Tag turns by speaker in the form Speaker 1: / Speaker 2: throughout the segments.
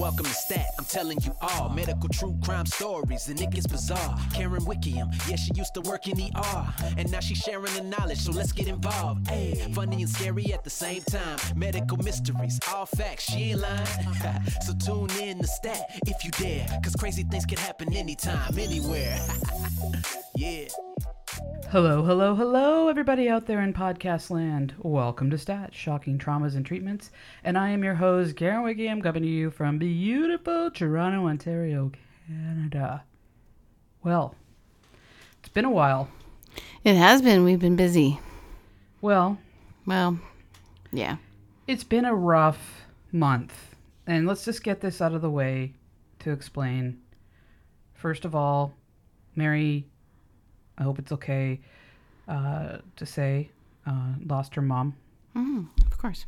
Speaker 1: Welcome to Stat, I'm telling you all medical true crime stories, and it gets bizarre. Karen Wickiam, yeah, she used to work in ER, and now she's sharing the knowledge, so let's get involved. Hey, funny and scary at the same time. Medical mysteries, all facts, she ain't lying. so tune in to Stat if you dare, cause crazy things can happen anytime, anywhere. yeah.
Speaker 2: Hello, hello, hello, everybody out there in podcast land. Welcome to Stat, Shocking Traumas and Treatments. And I am your host, Garen Wiggy. I'm coming to you from beautiful Toronto, Ontario, Canada. Well, it's been a while.
Speaker 3: It has been. We've been busy.
Speaker 2: Well,
Speaker 3: Well, yeah.
Speaker 2: it's been a rough month. And let's just get this out of the way to explain. First of all, Mary, I hope it's okay uh, to say, uh, lost her mom.
Speaker 3: Mm, of course.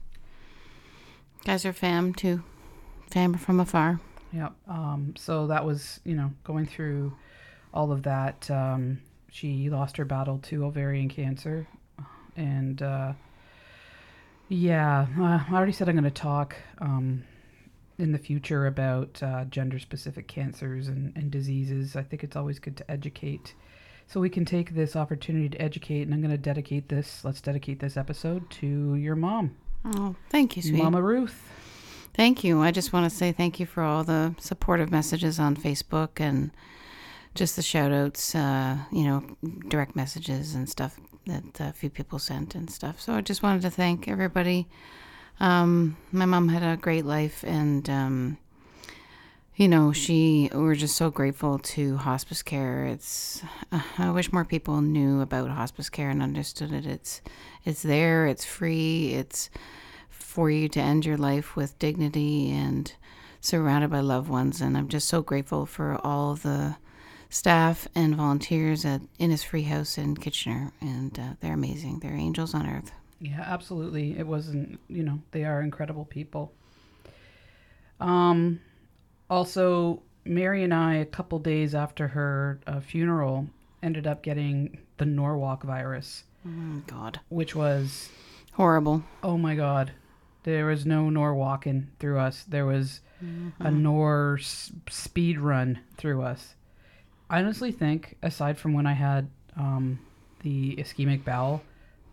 Speaker 3: Guys are fam too. Fam from afar.
Speaker 2: Yeah. Um, so that was, you know, going through all of that. Um, she lost her battle to ovarian cancer. And uh, yeah, uh, I already said I'm going to talk um, in the future about uh, gender specific cancers and, and diseases. I think it's always good to educate. So we can take this opportunity to educate, and I'm going to dedicate this, let's dedicate this episode to your mom,
Speaker 3: Oh, thank you, sweet.
Speaker 2: Mama Ruth.
Speaker 3: Thank you. I just want to say thank you for all the supportive messages on Facebook and just the shout outs, uh, you know, direct messages and stuff that a few people sent and stuff. So I just wanted to thank everybody. Um, my mom had a great life and, um, you know, she, we're just so grateful to hospice care. It's, uh, I wish more people knew about hospice care and understood it. It's, it's there, it's free, it's, for you to end your life with dignity and surrounded by loved ones. And I'm just so grateful for all the staff and volunteers at Innisfree House in Kitchener. And uh, they're amazing. They're angels on earth.
Speaker 2: Yeah, absolutely. It wasn't, you know, they are incredible people. Um, also, Mary and I, a couple days after her uh, funeral, ended up getting the Norwalk virus,
Speaker 3: Oh, God.
Speaker 2: which was,
Speaker 3: Horrible.
Speaker 2: oh my God, there was no Norwalking through us. There was a Nor s- speed run through us. I honestly think, aside from when I had um, the ischemic bowel,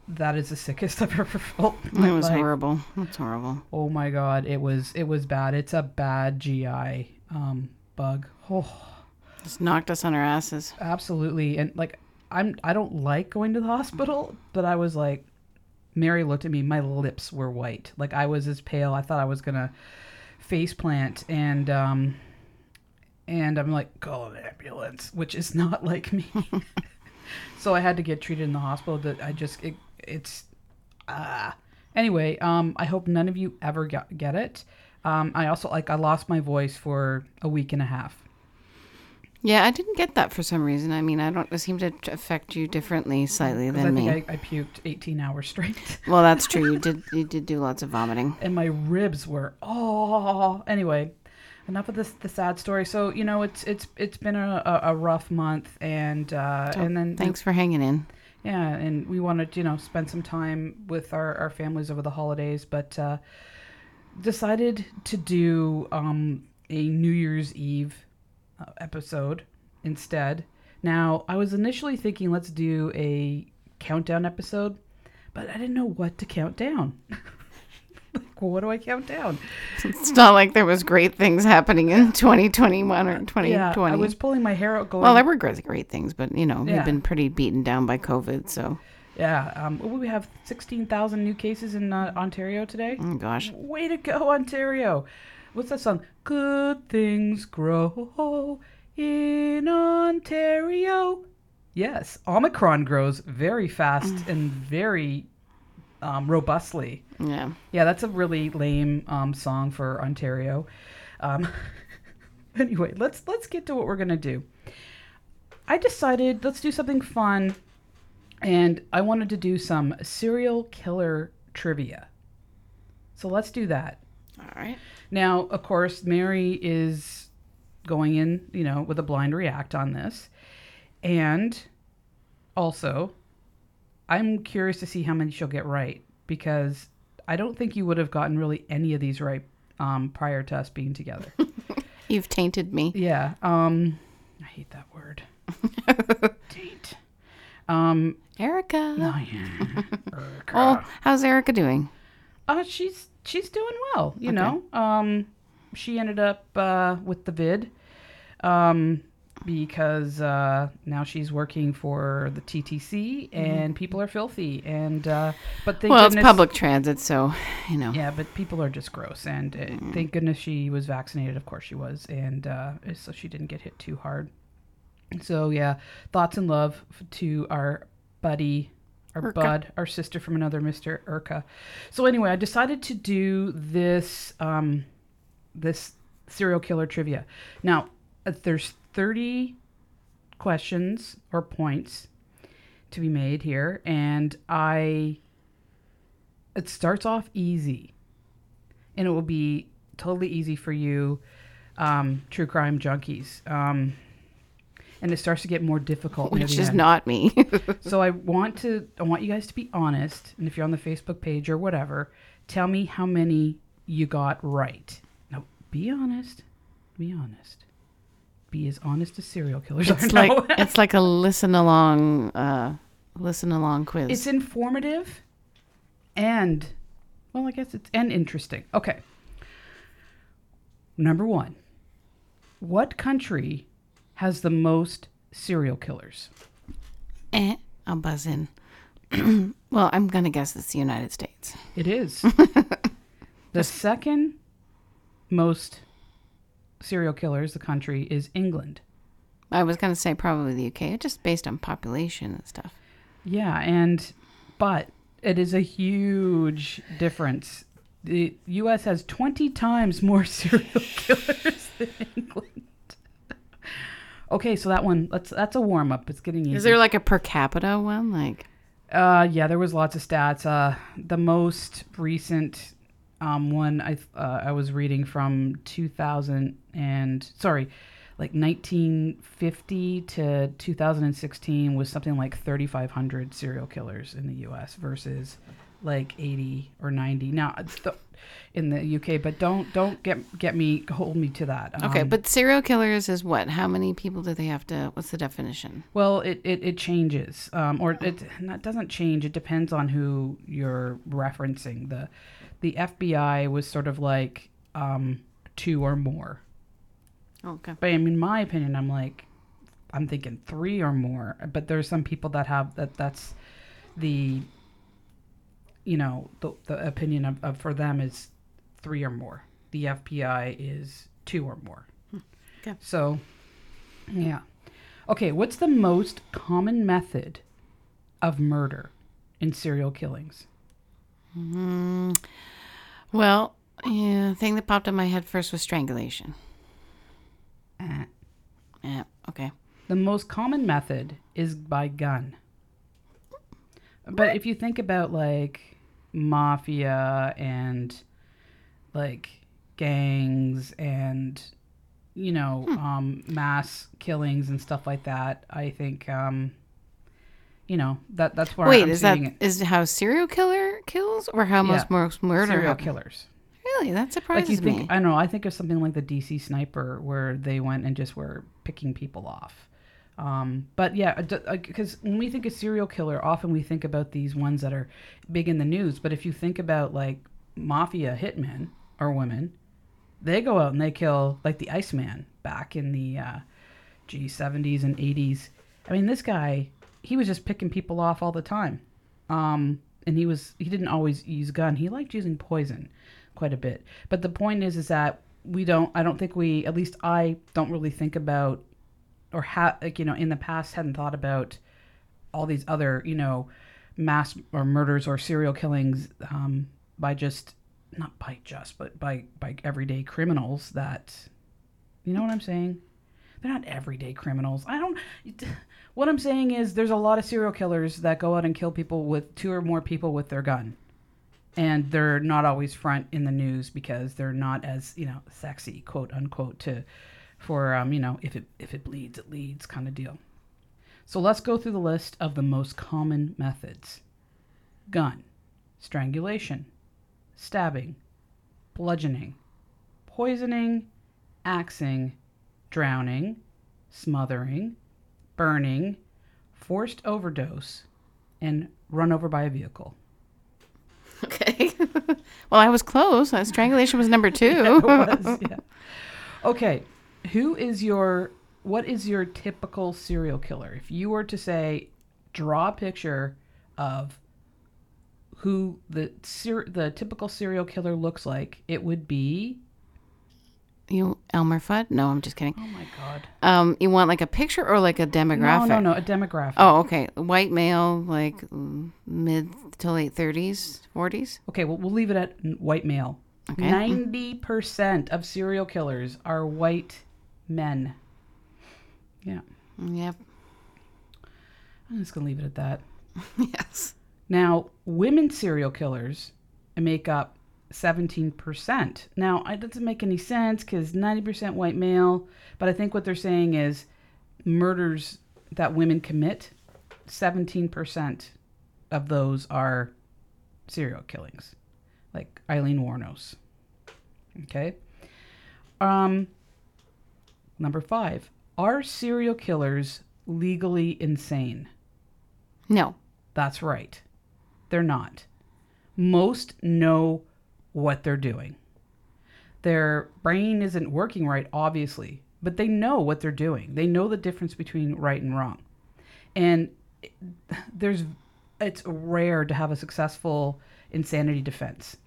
Speaker 2: that is the sickest I've ever felt.
Speaker 3: It was
Speaker 2: life.
Speaker 3: horrible. That's horrible.
Speaker 2: Oh my god, it was it was bad. It's a bad GI um, bug. Oh,
Speaker 3: Just knocked us on our asses.
Speaker 2: absolutely. And like I'm I don't like going to the hospital, but I was like Mary looked at me, my lips were white. Like I was as pale. I thought I was going to face plant and um and I'm like call an ambulance, which is not like me. so I had to get treated in the hospital that I just it, it's ah anyway um i hope none of you ever get, get it um i also like i lost my voice for a week and a half
Speaker 3: Yeah, I didn't get that for some reason. I mean, I don't, it seemed to affect you differently slightly
Speaker 2: because i
Speaker 3: than me.
Speaker 2: I, I puked 18 hours straight
Speaker 3: well, that's true. You did, you did do lots of vomiting.
Speaker 2: and my ribs were oh anyway enough of this the sad story so you know it's it's it's been a, a, a rough month and uh and then
Speaker 3: Thanks for hanging in.
Speaker 2: Yeah, and we wanted you know, spend some time with our, our families over the holidays, but uh, decided to do um, a New Year's Eve uh, episode instead. Now, I was initially thinking let's do a countdown episode, but I didn't know what to count down. like, what do I count down?
Speaker 3: It's not like there was great things happening in 2021 or 2020.
Speaker 2: Yeah, I was pulling my hair out going.
Speaker 3: well, there were great, great things, but you know,
Speaker 2: Yeah.
Speaker 3: we've been pretty beaten down by COVID. So,
Speaker 2: yeah, um, we have 16,000 new cases in uh, Ontario today.
Speaker 3: oh gosh,
Speaker 2: Way to go, Ontario. What's that song? Good things grow in Ontario. Yes, Omicron grows very fast and very um, robustly.
Speaker 3: yeah.
Speaker 2: Yeah, that's a really lame um, song for Ontario. Um, anyway, let's let's get to what we're gonna do. I decided let's do something fun, and I wanted to do some serial killer trivia. So let's do that.
Speaker 3: All right.
Speaker 2: Now, of course, Mary is going in, you know, with a blind react on this. And also, I'm curious to see how many she'll get right because I don't think you would have gotten really any of these right um, prior to us being together.
Speaker 3: You've tainted me.
Speaker 2: yeah. Um, I hate that word. Taint. Um,
Speaker 3: Erica.
Speaker 2: oh, yeah.
Speaker 3: Oh, how's Erica doing?
Speaker 2: Uh, she's she's doing well, you
Speaker 3: Okay.
Speaker 2: know. Um, she ended up uh, with the vid, um, because uh, now she's working for the TTC, and people are filthy, and uh, but thank
Speaker 3: well, it's public transit, so you know.
Speaker 2: Yeah, but people are just gross, and uh, thank goodness she was vaccinated. Of course she was, and uh, so she didn't get hit too hard. So yeah, thoughts and love to our buddy, our bud, our sister from another Mister Urka. So anyway, I decided to do this um, this serial killer trivia. Now, uh, there's 30 questions or points to be made here, and I it starts off easy and it will be totally easy for you um, true crime junkies um, and it starts to get more difficult
Speaker 3: Which is
Speaker 2: end.
Speaker 3: not me.
Speaker 2: so i want to i want you guys to be honest and if you're on the facebook page or whatever tell me how many you got right now be honest be honest be as honest as serial killers
Speaker 3: it's
Speaker 2: are
Speaker 3: like
Speaker 2: No.
Speaker 3: it's like a listen along uh listen along quiz.
Speaker 2: It's informative and well, I guess it's and interesting. Okay. Number 1. What country has the most serial killers?
Speaker 3: eh, I'll buzz in. well, I'm gonna guess it's the United States.
Speaker 2: It is. the second most serial killers the country is England.
Speaker 3: I was gonna say probably the UK, just based on population and stuff.
Speaker 2: Yeah, and but it is a huge difference. The U.S. has 20 times more serial killers than England. okay, so that one let's that's a warm up. It's getting easy.
Speaker 3: Is there like a per capita one? Like
Speaker 2: Uh, yeah, there was lots of stats. Uh, the most recent um, one I uh, I was reading from 2000 and sorry, like 1950 to 2016 was something like 3,500 serial killers in the U.S. versus like 80 or 90 now th- in the UK. But don't don't get get me hold me to that.
Speaker 3: okay,
Speaker 2: Um,
Speaker 3: but serial killers is what? How many people do they have to? What's the definition?
Speaker 2: Well, it, it, it changes, um, or it that doesn't change. It depends on who you're referencing. the The FBI was sort of like um, two or more,
Speaker 3: Okay.
Speaker 2: but I mean, in my opinion, I'm like, I'm thinking three or more. But there's some people that have that. That's the, you know, the the opinion of, of for them is three or more. The FBI is two or more.
Speaker 3: Okay.
Speaker 2: So, yeah. Okay, what's the most common method of murder in serial killings?
Speaker 3: Mm, well, yeah, the thing that popped in my head first was strangulation.
Speaker 2: Eh.
Speaker 3: Yeah. Okay.
Speaker 2: The most common method is by gun. But if you think about like mafia and like gangs and you know um, mass killings and stuff like that, I think um, you know that that's where
Speaker 3: Wait,
Speaker 2: I'm
Speaker 3: is that
Speaker 2: it.
Speaker 3: is how serial killer kills, or how most
Speaker 2: Yeah.
Speaker 3: most murder?
Speaker 2: serial killers.
Speaker 3: Really, that
Speaker 2: Like
Speaker 3: surprises
Speaker 2: you think
Speaker 3: me.
Speaker 2: I don't know, I think of something like the DC sniper where they went and just were picking people off. Um, but yeah, because when we think of serial killer, often we think about these ones that are big in the news. But if you think about like mafia hitmen or women, they go out and they kill like the Iceman back in the uh, G seventies and eighties. I mean, this guy, he was just picking people off all the time. Um, and he was he didn't always use gun. He liked using poison quite a bit. But the point is, is that we don't. I don't think we. At least I don't really think about or have like you know in the past hadn't thought about all these other you know mass or murders or serial killings um, by just not by just but by by everyday criminals that you know what I'm saying they're not everyday criminals I don't what I'm saying is there's a lot of serial killers that go out and kill people with two or more people with their gun. And they're not always front in the news because they're not as you know sexy quote unquote to for um, you know if it if it bleeds it leads kind of deal. So let's go through the list of the most common methods. Gun strangulation stabbing bludgeoning poisoning, axing, drowning, smothering, burning, forced overdose, and run over by a vehicle.
Speaker 3: Okay. well, I was close. Strangulation was number two.
Speaker 2: It was, yeah. Okay, who is your what is your typical serial killer? If you were to say, draw a picture of who the ser- the typical serial killer looks like, it would be.
Speaker 3: You Elmer Fudd? No, I'm just kidding.
Speaker 2: Oh my god!
Speaker 3: Um, you want like a picture or like a demographic?
Speaker 2: No, no, no, a demographic.
Speaker 3: Oh, okay. White male, like mid to late 30s, 40s.
Speaker 2: Okay, well, we'll leave it at white male.
Speaker 3: Okay.
Speaker 2: Ninety percent of serial killers are white men. Yeah,
Speaker 3: Yep.
Speaker 2: I'm just gonna leave it at that.
Speaker 3: yes.
Speaker 2: Now, women serial killers make up 17%. Now, it doesn't make any sense because 90% white male, but I think what they're saying is murders that women commit, 17% of those are serial killings, like Aileen Wuornos. Okay. Um, number five, are serial killers legally insane?
Speaker 3: No.
Speaker 2: That's right. They're not. Most know what they're doing. Their brain isn't working right, obviously, but they know what they're doing. They know the difference between right and wrong. And there's it's rare to have a successful insanity defense.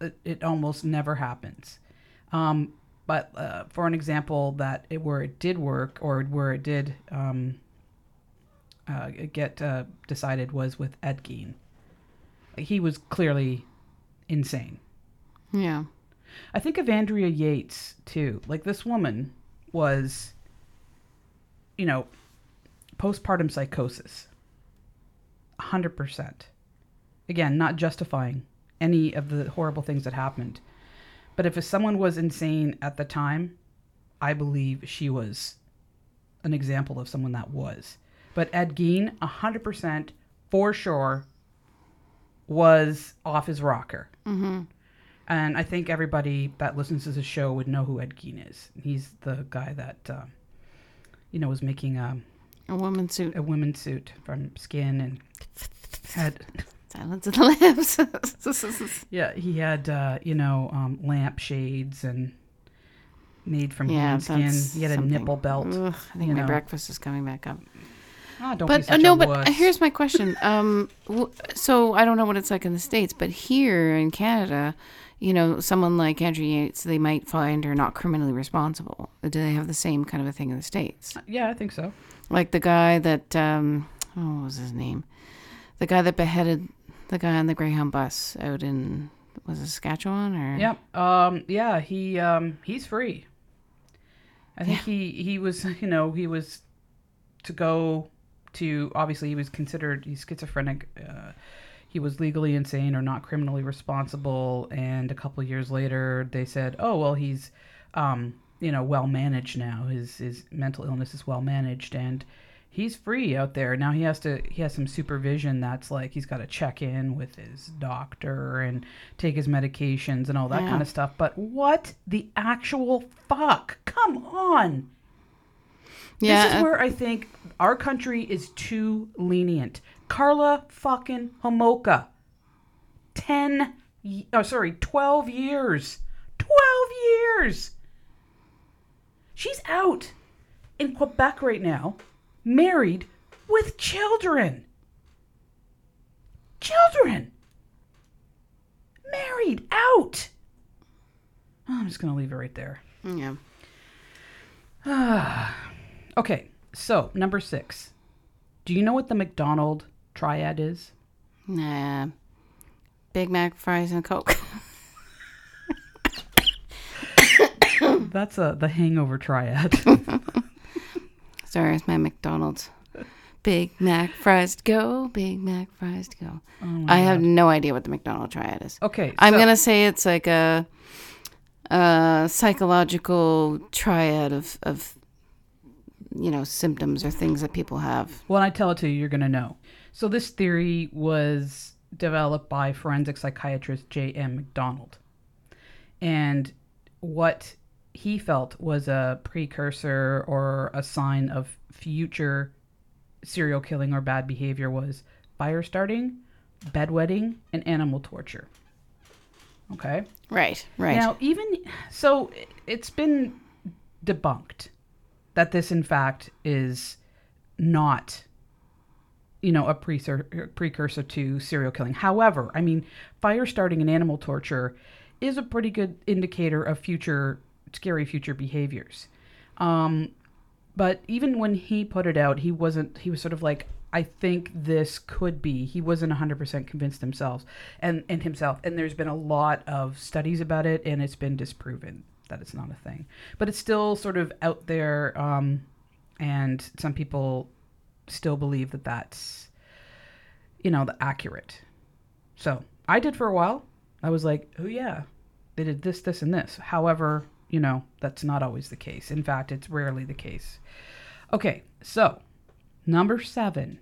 Speaker 2: It, it almost never happens. Um, but uh, for an example that it, where it did work or where it did um, uh, get uh, decided was with Ed Gein. He was clearly insane.
Speaker 3: Yeah.
Speaker 2: I think of Andrea Yates too. Like this woman was, you know, postpartum psychosis. 100%. Again, not justifying any of the horrible things that happened. But if someone was insane at the time, I believe she was an example of someone that was. But Ed Gein, 100% for sure, was off his rocker.
Speaker 3: Mm-hmm.
Speaker 2: And I think everybody that listens to the show would know who Ed Gein is. He's the guy that, uh, you know, was making a,
Speaker 3: A woman's suit.
Speaker 2: a women's suit from skin and had,
Speaker 3: Silence of the lambs.
Speaker 2: yeah, he had, uh, you know, um, lamp shades and made from
Speaker 3: yeah,
Speaker 2: human skin. He had a nipple belt.
Speaker 3: Ugh, I think my
Speaker 2: know.
Speaker 3: breakfast is coming back up.
Speaker 2: Don't
Speaker 3: But uh, no, but
Speaker 2: wuss.
Speaker 3: here's my question. Um, w- so I don't know what it's like in the states, but here in Canada, you know, someone like Andrea Yates, they might find her not criminally responsible. Do they have the same kind of a thing in the states?
Speaker 2: Yeah, I think so.
Speaker 3: Like the guy that, um, oh, what was his name? The guy that beheaded the guy on the Greyhound bus out in was it Saskatchewan or
Speaker 2: Yep. Um, yeah, he um, he's free. I think he he was you know he was to go to obviously he was considered he's schizophrenic. Uh, he was legally insane or not criminally responsible, and a couple years later they said, oh well, he's um, you know well managed now. His his mental illness is well managed and. He's free out there now. He has to. He has some supervision. That's like he's got to check in with his doctor and take his medications and all that
Speaker 3: Yeah.
Speaker 2: kind of stuff. But what the actual fuck? Come on.
Speaker 3: yeah,
Speaker 2: this is where I think our country is too lenient. Karla fucking Homolka. 10 oh sorry, 12 years. 12 years. She's out in Quebec right now, married with children. Children. Married out. Oh, I'm just going to leave it right there.
Speaker 3: yeah.
Speaker 2: Okay, so number six. Do you know what the McDonald triad is?
Speaker 3: Nah. Big Mac, fries, and Coke.
Speaker 2: That's a the hangover triad.
Speaker 3: Sorry, it's my McDonald's. Big Mac fries to go. Big Mac fries to go. Oh I have no idea what the McDonald triad is.
Speaker 2: Okay,
Speaker 3: I'm
Speaker 2: so-
Speaker 3: gonna say it's like a, a psychological triad of of you know symptoms or things that people have.
Speaker 2: When I tell it to you, you're gonna know. So this theory was developed by forensic psychiatrist J.M. McDonald, and what he felt was a precursor or a sign of future serial killing or bad behavior was fire starting, bedwetting, and animal torture. Okay.
Speaker 3: Right, right.
Speaker 2: Now, even so, it's been debunked that this, in fact, is not, you know, a precursor, to serial killing. However, I mean, fire starting and animal torture is a pretty good indicator of future scary future behaviors. Um, but even when he put it out, he wasn't. He was sort of like, I think this could be. He wasn't 100% convinced himself and, and himself. And there's been a lot of studies about it, and it's been disproven that it's not a thing. But it's still sort of out there, um, and some people still believe that that's, you know, the accurate. So I did for a while. I was like, oh yeah, they did this, this, and this. However, you know, that's not always the case. In fact, it's rarely the case. Okay, so number seven.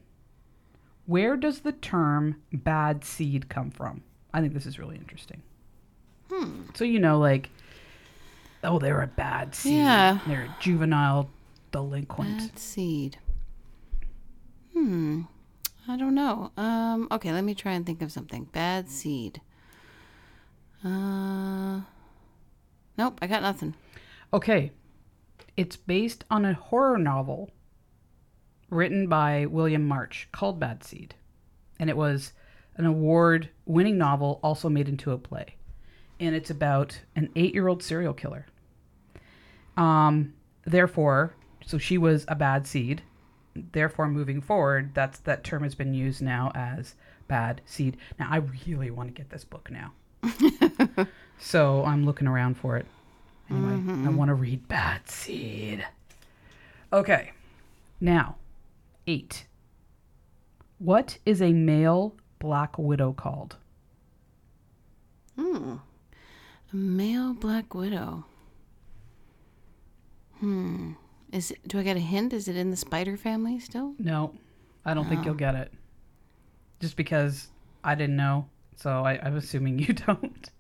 Speaker 2: Where does the term bad seed come from? I think this is really interesting.
Speaker 3: Hmm.
Speaker 2: So, you know, like, oh, they're a bad seed.
Speaker 3: Yeah.
Speaker 2: They're a juvenile delinquent.
Speaker 3: Bad seed. Hmm. I don't know. Um. Okay, let me try and think of something. Bad seed. Uh. Nope, I got nothing.
Speaker 2: Okay. It's based on a horror novel written by William March called Bad Seed. And it was an award winning novel also made into a play. And it's about an eight year old serial killer. Um, therefore, so she was a bad seed. Therefore, moving forward, that's that term has been used now as bad seed. Now, I really want to get this book now. so I'm looking around for it. Anyway, I want to read Bad Seed. Okay, now, eight. What is a male black widow called?
Speaker 3: Hmm. A male black widow. Hmm. Is it, do I get a hint? Is it in the spider family still?
Speaker 2: No, I don't think you'll get it. Just because I didn't know, so I, I'm assuming you don't.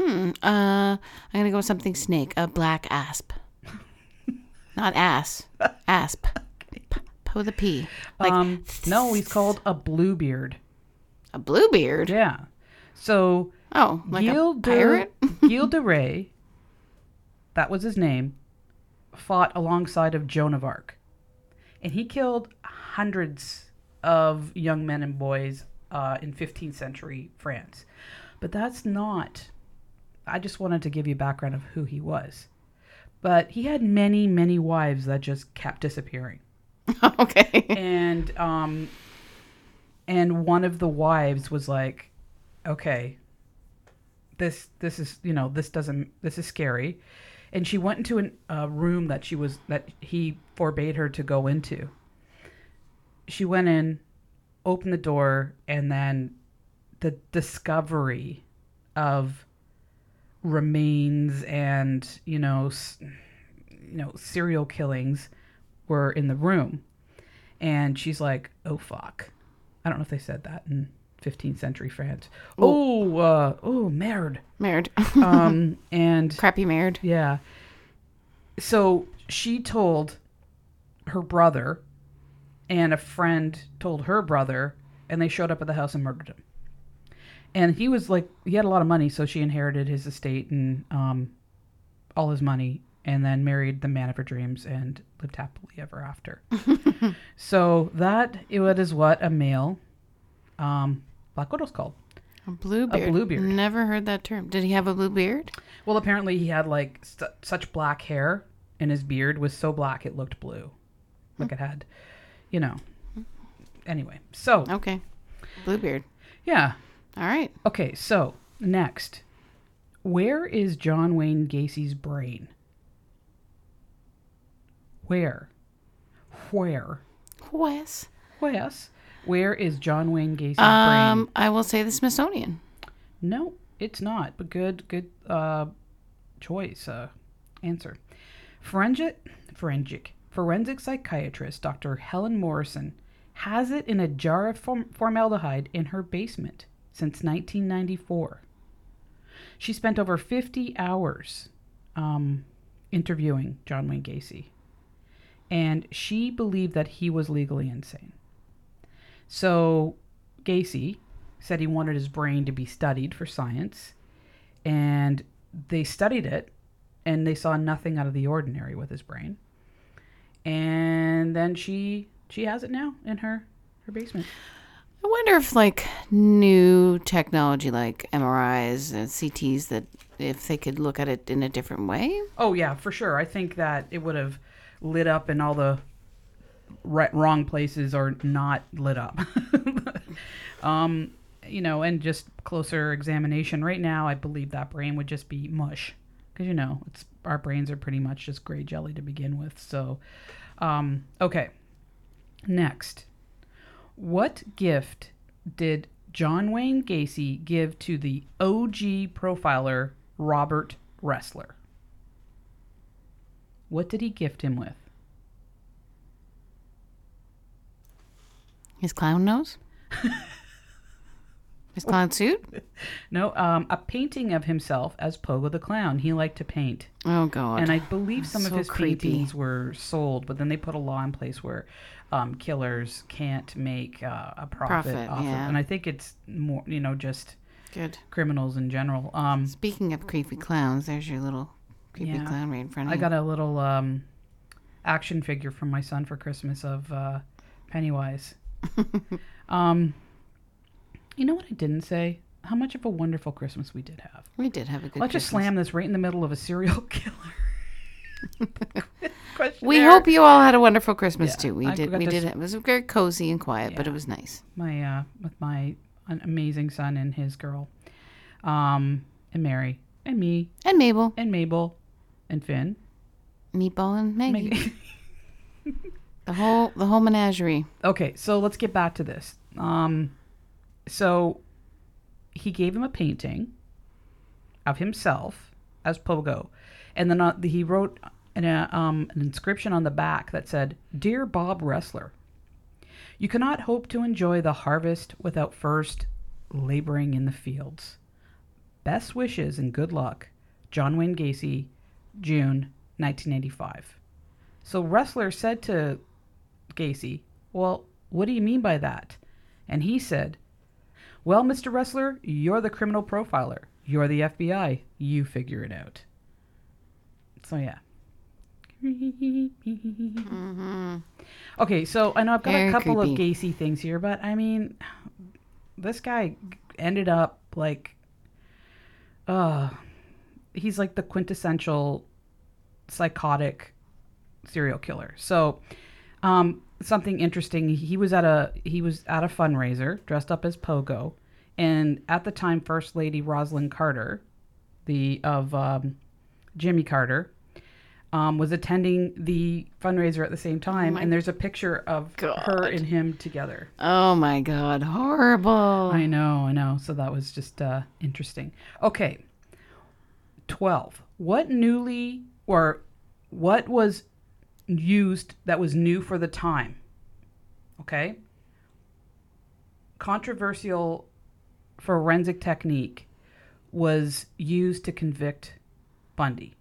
Speaker 3: Hmm. Uh, I'm gonna go with something snake. A black asp. Not ass. Asp. P, p with a P. Like
Speaker 2: um, no, he's called a bluebeard.
Speaker 3: a bluebeard.
Speaker 2: Yeah. So
Speaker 3: Oh, like a
Speaker 2: de,
Speaker 3: pirate.
Speaker 2: Gilles de Rais, that was his name, fought alongside of Joan of Arc. And he killed hundreds of young men and boys uh, in 15th century France. But that's not, I just wanted to give you background of who he was. But he had many, many wives that just kept disappearing
Speaker 3: okay.
Speaker 2: and um and one of the wives was like okay this this is you know this doesn't this is scary and she went into a room that she was that he forbade her to go into. She went in opened the door and then the discovery of remains and you know you know serial killings were in the room. And she's like oh fuck. I don't know if they said that in 15th century france. Oh uh oh merde
Speaker 3: Married.
Speaker 2: um and
Speaker 3: Crappy married.
Speaker 2: yeah. So she told her brother and a friend told her brother and they showed up at the house and murdered him. And he was like he had a lot of money so she inherited his estate and um all his money and then married the man of her dreams and lived happily ever after. So that it is what a male um black widow's called
Speaker 3: A blue
Speaker 2: beard. A blue beard.
Speaker 3: Never heard that term. Did he have a blue beard?
Speaker 2: well apparently he had like st- such black hair and his beard was so black it looked blue like it had you know anyway so
Speaker 3: Okay. blue beard.
Speaker 2: yeah
Speaker 3: All right.
Speaker 2: Okay, so next, where is John Wayne Gacy's brain? Where? Where?
Speaker 3: Wes.
Speaker 2: Wes? Where is John Wayne Gacy's
Speaker 3: Um,
Speaker 2: brain?
Speaker 3: I will say the Smithsonian.
Speaker 2: No, it's not. But good, good uh, choice. Uh, answer. Forensic, forensic, forensic psychiatrist Dr. Helen Morrison has it in a jar of form- formaldehyde in her basement since 1994. She spent over 50 hours um, interviewing John Wayne Gacy, and she believed that he was legally insane. So Gacy said he wanted his brain to be studied for science, and they studied it, and they saw nothing out of the ordinary with his brain. And then she she has it now in her her basement.
Speaker 3: I wonder if like new technology like MRIs and CTs that if they could look at it in a different way.
Speaker 2: Oh yeah, for sure. I think that it would have lit up in all the right, wrong places are not lit up. um, you know, and just closer examination. Right now, I believe that brain would just be mush, because you know, it's our brains are pretty much just gray jelly to begin with. So, um, okay. Next, what gift did John Wayne Gacy give to the OG profiler Robert Ressler? What did he gift him with?
Speaker 3: His clown nose? His clown suit?
Speaker 2: No, um, a painting of himself as Pogo the Clown. He liked to paint.
Speaker 3: Oh God.
Speaker 2: And I believe some of
Speaker 3: So
Speaker 2: his
Speaker 3: creepy.
Speaker 2: paintings were sold, but then they put a law in place where um, killers can't make uh, a profit,
Speaker 3: Profit,
Speaker 2: off
Speaker 3: yeah.
Speaker 2: of And I think it's more, you know, just
Speaker 3: Good.
Speaker 2: criminals in general. Um,
Speaker 3: Speaking of creepy clowns, there's your little creepy
Speaker 2: Yeah.
Speaker 3: clown right in front of me.
Speaker 2: I
Speaker 3: you.
Speaker 2: got a little um, action figure from my son for Christmas of uh, Pennywise. Um, you know what I didn't say? How much of a wonderful Christmas we did have.
Speaker 3: we did have a good.
Speaker 2: Let's just slam this right in the middle of a serial killer.
Speaker 3: We hope you all had a wonderful Christmas
Speaker 2: Yeah,
Speaker 3: too. We
Speaker 2: I
Speaker 3: did. We
Speaker 2: this-
Speaker 3: did. It was very cozy and quiet, but it was nice.
Speaker 2: my uh with my amazing son and his girl um and mary and me
Speaker 3: And Mabel,
Speaker 2: and mabel and finn
Speaker 3: Meatball, and Maggie.
Speaker 2: Meg-
Speaker 3: The whole the whole menagerie.
Speaker 2: okay so let's get back to this. Um so he gave him a painting of himself as pogo. And then uh, he wrote an, uh, um, an inscription on the back that said dear bob Ressler you cannot hope to enjoy the harvest without first laboring in the fields. Best wishes and good luck john wayne gacy june 1985 so Ressler said to gacy well what do you mean by that and he said well, Mr. Ressler, you're the criminal profiler. You're the FBI. You figure it out. So, yeah. Okay, so I know I've got
Speaker 3: Very
Speaker 2: a couple of. Gacy things here, but I mean, this guy ended up like, uh, he's like the quintessential psychotic serial killer. So, um, something interesting. He was at a he was at a fundraiser dressed up as Pogo, and at the time, First Lady Rosalynn Carter, the of um, Jimmy Carter, um, was attending the fundraiser at the same time, and there's a picture of her and him together.
Speaker 3: Oh my God, horrible.
Speaker 2: I know, I know. So that was just uh, interesting. Okay, twelve. What newly or what was used that was new for the time? Okay. Controversial forensic technique was used to convict Bundy.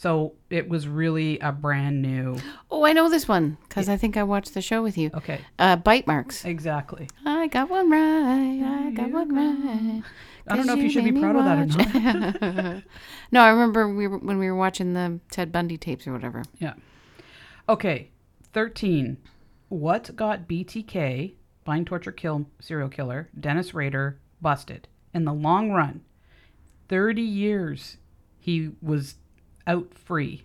Speaker 2: So it was really a brand new.
Speaker 3: Oh, I know this one because I think I watched the show with you.
Speaker 2: Okay,
Speaker 3: Uh, bite marks.
Speaker 2: exactly.
Speaker 3: I got one right. I got one right.
Speaker 2: I don't know if you should be proud of that or not.
Speaker 3: no, I remember we were, when we were watching the Ted Bundy tapes or whatever.
Speaker 2: Yeah. Okay. 13. What got BTK, bind, torture, kill serial killer, Dennis Rader, busted? In the long run, 30 years he was out free.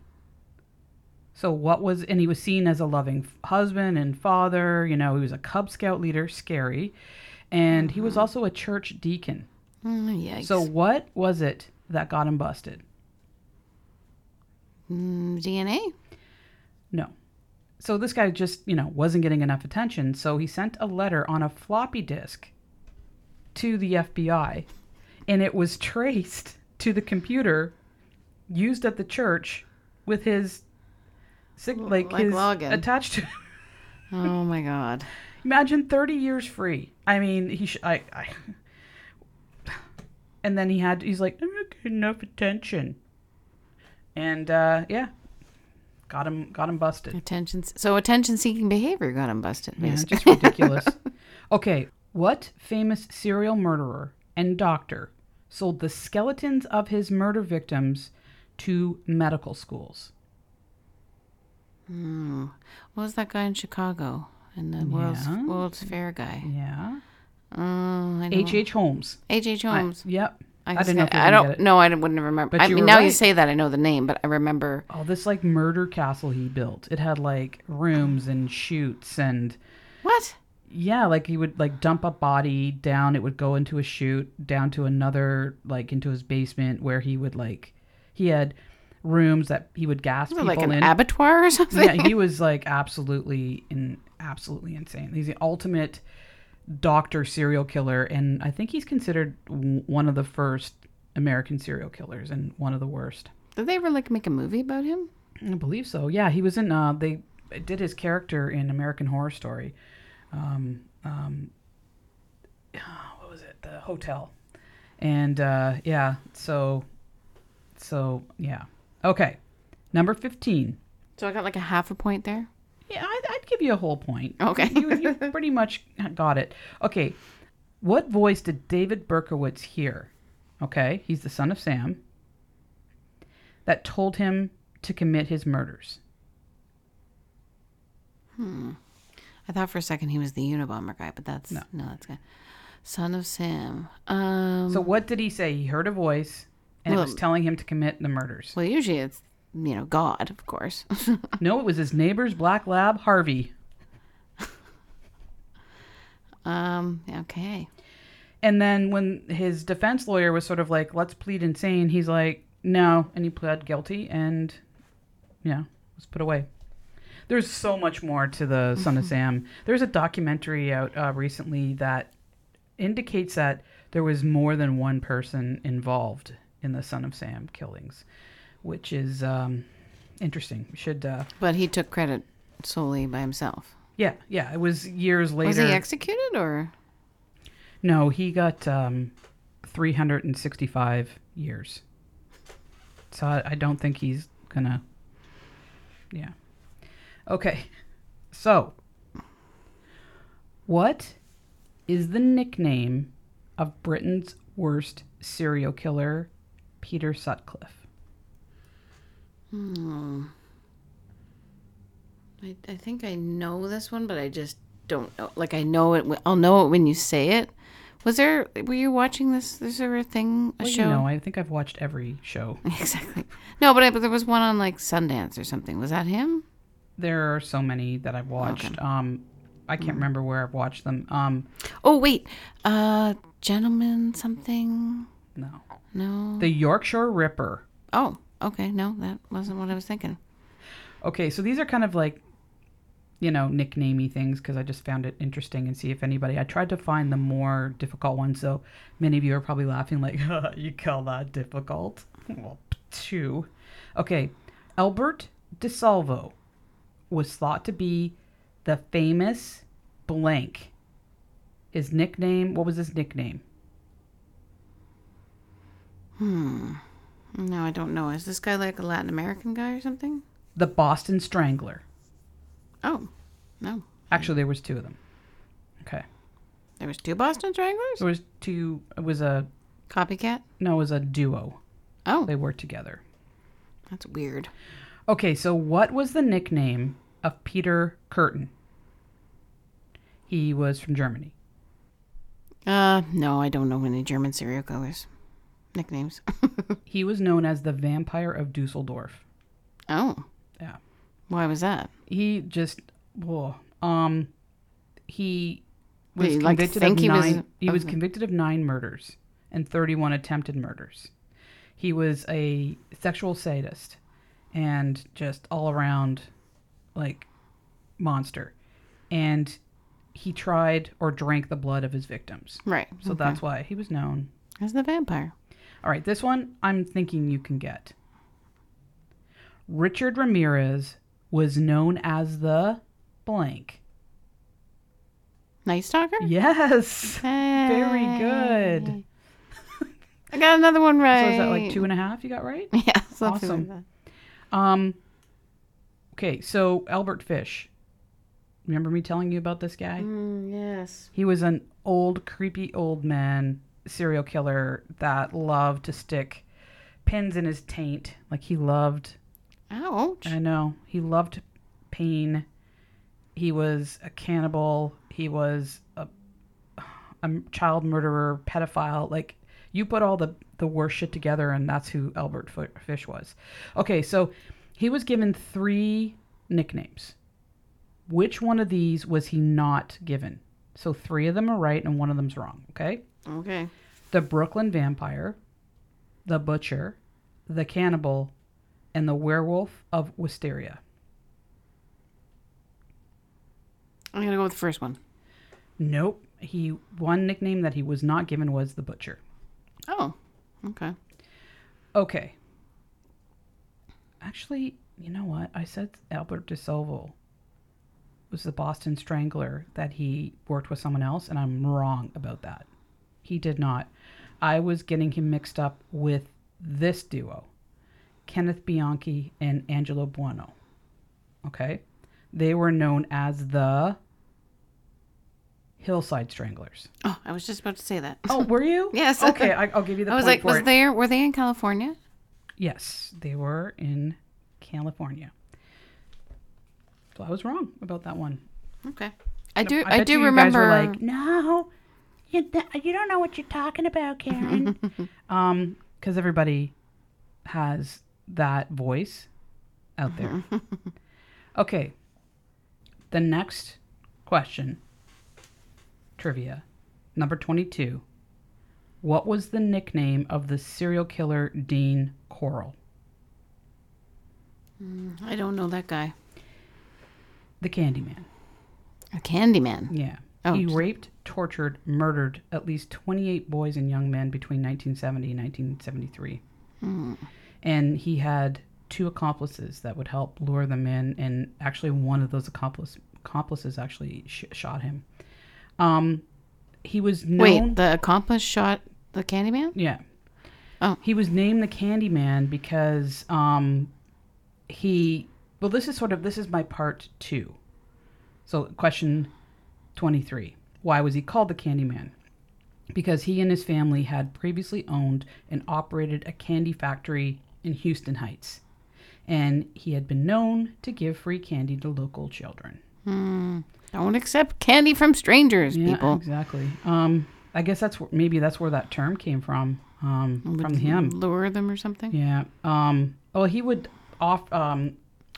Speaker 2: So, what was, and he was seen as a loving husband and father. You know, he was a Cub Scout leader, scary. And he was also a church deacon.
Speaker 3: Mm, yikes.
Speaker 2: So, what was it that got him busted?
Speaker 3: Mm, DNA?
Speaker 2: No. So this guy just, you know, wasn't getting enough attention, so he sent a letter on a floppy disk to the FBI, and it was traced to the computer used at the church with his sig- like,
Speaker 3: like
Speaker 2: his
Speaker 3: login.
Speaker 2: attached to
Speaker 3: Oh my God.
Speaker 2: Imagine 30 years free. I mean, he sh- I, I and then he had he's like, I'm not getting enough attention. and uh, yeah, got him got him busted.
Speaker 3: Attention. So attention seeking behavior got him busted.
Speaker 2: Yeah,
Speaker 3: basically.
Speaker 2: just ridiculous. okay, what famous serial murderer and doctor sold the skeletons of his murder victims to medical schools?
Speaker 3: Hmm. What was that guy in Chicago? And the World's
Speaker 2: Yeah.
Speaker 3: World's Fair guy.
Speaker 2: Yeah,
Speaker 3: Um, I
Speaker 2: H. H. Holmes.
Speaker 3: H. H.
Speaker 2: I-
Speaker 3: Holmes.
Speaker 2: yep.
Speaker 3: I,
Speaker 2: I didn't know
Speaker 3: got-
Speaker 2: if you
Speaker 3: I don't. No, I wouldn't remember.
Speaker 2: But
Speaker 3: I mean, now you say that, I know the name, but I remember.
Speaker 2: Oh, this like murder castle he built. It had like rooms and chutes and
Speaker 3: What?
Speaker 2: yeah, like he would like dump a body down. It would go into a chute down to another like into his basement where he would like he had rooms that he would gas people
Speaker 3: like an
Speaker 2: in.
Speaker 3: abattoir or something?
Speaker 2: yeah, he was like absolutely in absolutely insane. He's the ultimate doctor serial killer, and I think he's considered one of the first American serial killers and one of the worst.
Speaker 3: Did they ever like make a movie about him?
Speaker 2: I believe so. Yeah, he was in. Uh, they did his character in American Horror Story. Um, um, what was it? The hotel. And uh, yeah, so, so yeah. Okay, number fifteen.
Speaker 3: So I got like a half a point there.
Speaker 2: Yeah, I'd, I'd give you a whole point.
Speaker 3: Okay.
Speaker 2: you, you pretty much got it. Okay, what voice did David Berkowitz hear? Okay, he's the son of Sam. That told him to commit his murders. Hmm.
Speaker 3: I thought for a second he was the Unabomber guy, but that's no, that's good. Son of Sam. Um.
Speaker 2: So what did he say? He heard a voice, and it was telling him to commit the murders.
Speaker 3: well, usually it's you know God, of course.
Speaker 2: No, it was his neighbor's black lab, Harvey.
Speaker 3: um. Okay.
Speaker 2: And then when his defense lawyer was sort of like, "Let's plead insane," he's like, "No," and he pled guilty, and yeah, was put away. There's so much more to the Son of Sam. There's a documentary out uh, recently that indicates that there was more than one person involved in the Son of Sam killings, which is um, interesting. Should, uh,
Speaker 3: But he took credit solely by himself.
Speaker 2: yeah, yeah. It was years later.
Speaker 3: Was he executed or?
Speaker 2: No, he got um, 365 years. So I, I don't think he's gonna. Yeah. Okay. So, what is the nickname of Britain's worst serial killer, Peter Sutcliffe?
Speaker 3: Hmm. I, I think I know this one, but I just don't know. Like I know it. I'll know it when you say it. Was there? Were you watching this? Is there a thing? A
Speaker 2: Well,
Speaker 3: show?
Speaker 2: you know, I think I've watched every show.
Speaker 3: exactly. No, but, I, but there was one on like Sundance or something. Was that him?
Speaker 2: There are so many that I've watched. Um, I can't remember where I've watched them. Um,
Speaker 3: Oh wait, uh, gentleman something.
Speaker 2: No.
Speaker 3: No.
Speaker 2: The Yorkshire Ripper.
Speaker 3: oh, okay. No, that wasn't what I was thinking.
Speaker 2: Okay, so these are kind of like, you know, nicknamey things because I just found it interesting and see if anybody. I tried to find the more difficult ones, so many of you are probably laughing like, "You call that difficult?" Well, two. Okay, Albert DeSalvo was thought to be the famous blank. His nickname. What was his nickname?
Speaker 3: No, I don't know. Is this guy like a Latin American guy or something?
Speaker 2: The Boston Strangler.
Speaker 3: Oh, no.
Speaker 2: Actually, there was two of them. Okay,
Speaker 3: There was two Boston Stranglers.
Speaker 2: there was two. It was a
Speaker 3: Copycat.
Speaker 2: no, it was a duo.
Speaker 3: Oh,
Speaker 2: They worked together.
Speaker 3: that's weird.
Speaker 2: Okay, so what was the nickname of Peter Kürten? He was from Germany.
Speaker 3: Uh, no, I don't know any German serial killers nicknames.
Speaker 2: He was known as the Vampire of Dusseldorf.
Speaker 3: oh,
Speaker 2: Yeah.
Speaker 3: why was that?
Speaker 2: He just, whoa, um, he was
Speaker 3: Wait, like,
Speaker 2: convicted of
Speaker 3: he was-
Speaker 2: nine. he was
Speaker 3: okay.
Speaker 2: convicted of nine murders and thirty-one attempted murders. He was a sexual sadist and just all around, like, monster. And he tried or drank the blood of his victims.
Speaker 3: Right.
Speaker 2: So that's why he was known.
Speaker 3: as the vampire.
Speaker 2: All right, this one I'm thinking you can get. Richard Ramirez was known as the blank.
Speaker 3: Night Stalker.
Speaker 2: Yes. Very good.
Speaker 3: I got another one right.
Speaker 2: So is that like two and a half you got right?
Speaker 3: Yeah,
Speaker 2: Awesome. Um. Okay, so Albert Fish. Remember me telling you about this guy?
Speaker 3: Mm, yes.
Speaker 2: He was an old, creepy old man serial killer that loved to stick pins in his taint. Like he loved
Speaker 3: Ouch.
Speaker 2: I know. He loved pain. He was a cannibal. He was a, a child murderer, pedophile. Like you put all the the worst shit together, and that's who Albert Fish was. Okay, so he was given three nicknames. Which one of these was he not given? So three of them are right, and one of them's wrong. Okay,
Speaker 3: Okay.
Speaker 2: the Brooklyn Vampire, the Butcher, the Cannibal, and the Werewolf of Wysteria.
Speaker 3: I'm gonna go with the first one.
Speaker 2: Nope. He one nickname that he was not given was the Butcher.
Speaker 3: Oh. Okay.
Speaker 2: Okay. Actually, you know what? I said Albert DeSalvo was the Boston Strangler that he worked with someone else, and I'm wrong about that. He did not. I was getting him mixed up with this duo, Kenneth Bianchi and Angelo Buono. Okay? They were known as the Hillside Stranglers.
Speaker 3: Oh, I was just about to say that.
Speaker 2: Oh, were you?
Speaker 3: Yes.
Speaker 2: Okay, I, I'll give you the
Speaker 3: I was
Speaker 2: point
Speaker 3: like,
Speaker 2: for
Speaker 3: was
Speaker 2: it.
Speaker 3: there? Were they in California?
Speaker 2: Yes, they were in California. So I was wrong about that one.
Speaker 3: Okay. I do.
Speaker 2: I,
Speaker 3: I, do remember.
Speaker 2: Like, no, you, d- you don't know what you're talking about, Karen. um, because everybody has that voice out there. okay. The next question, trivia, number twenty-two. What was the nickname of the serial killer Dean Corll?
Speaker 3: I don't know that guy.
Speaker 2: The Candyman.
Speaker 3: A Candyman.
Speaker 2: Yeah.
Speaker 3: Oh,
Speaker 2: he
Speaker 3: just-
Speaker 2: raped, tortured, murdered at least 28 boys and young men between 1970 and 1973. And he had two accomplices that would help lure them in, and actually, one of those accomplice, accomplices actually sh- shot him. Um, he was known.
Speaker 3: Wait, the accomplice shot the Candyman.
Speaker 2: Yeah.
Speaker 3: Oh.
Speaker 2: He was named the Candyman because um he well this is sort of this is my part 2. So question 23. Why was he called the Candyman? Because he and his family had previously owned and operated a candy factory in Houston Heights. And he had been known to give free candy to local children.
Speaker 3: Don't accept candy from strangers,
Speaker 2: Yeah,
Speaker 3: people.
Speaker 2: exactly. Um I guess that's where, maybe that's where that term came from. Um, from him.
Speaker 3: Lure them or something.
Speaker 2: Yeah. Um. Well, he would off um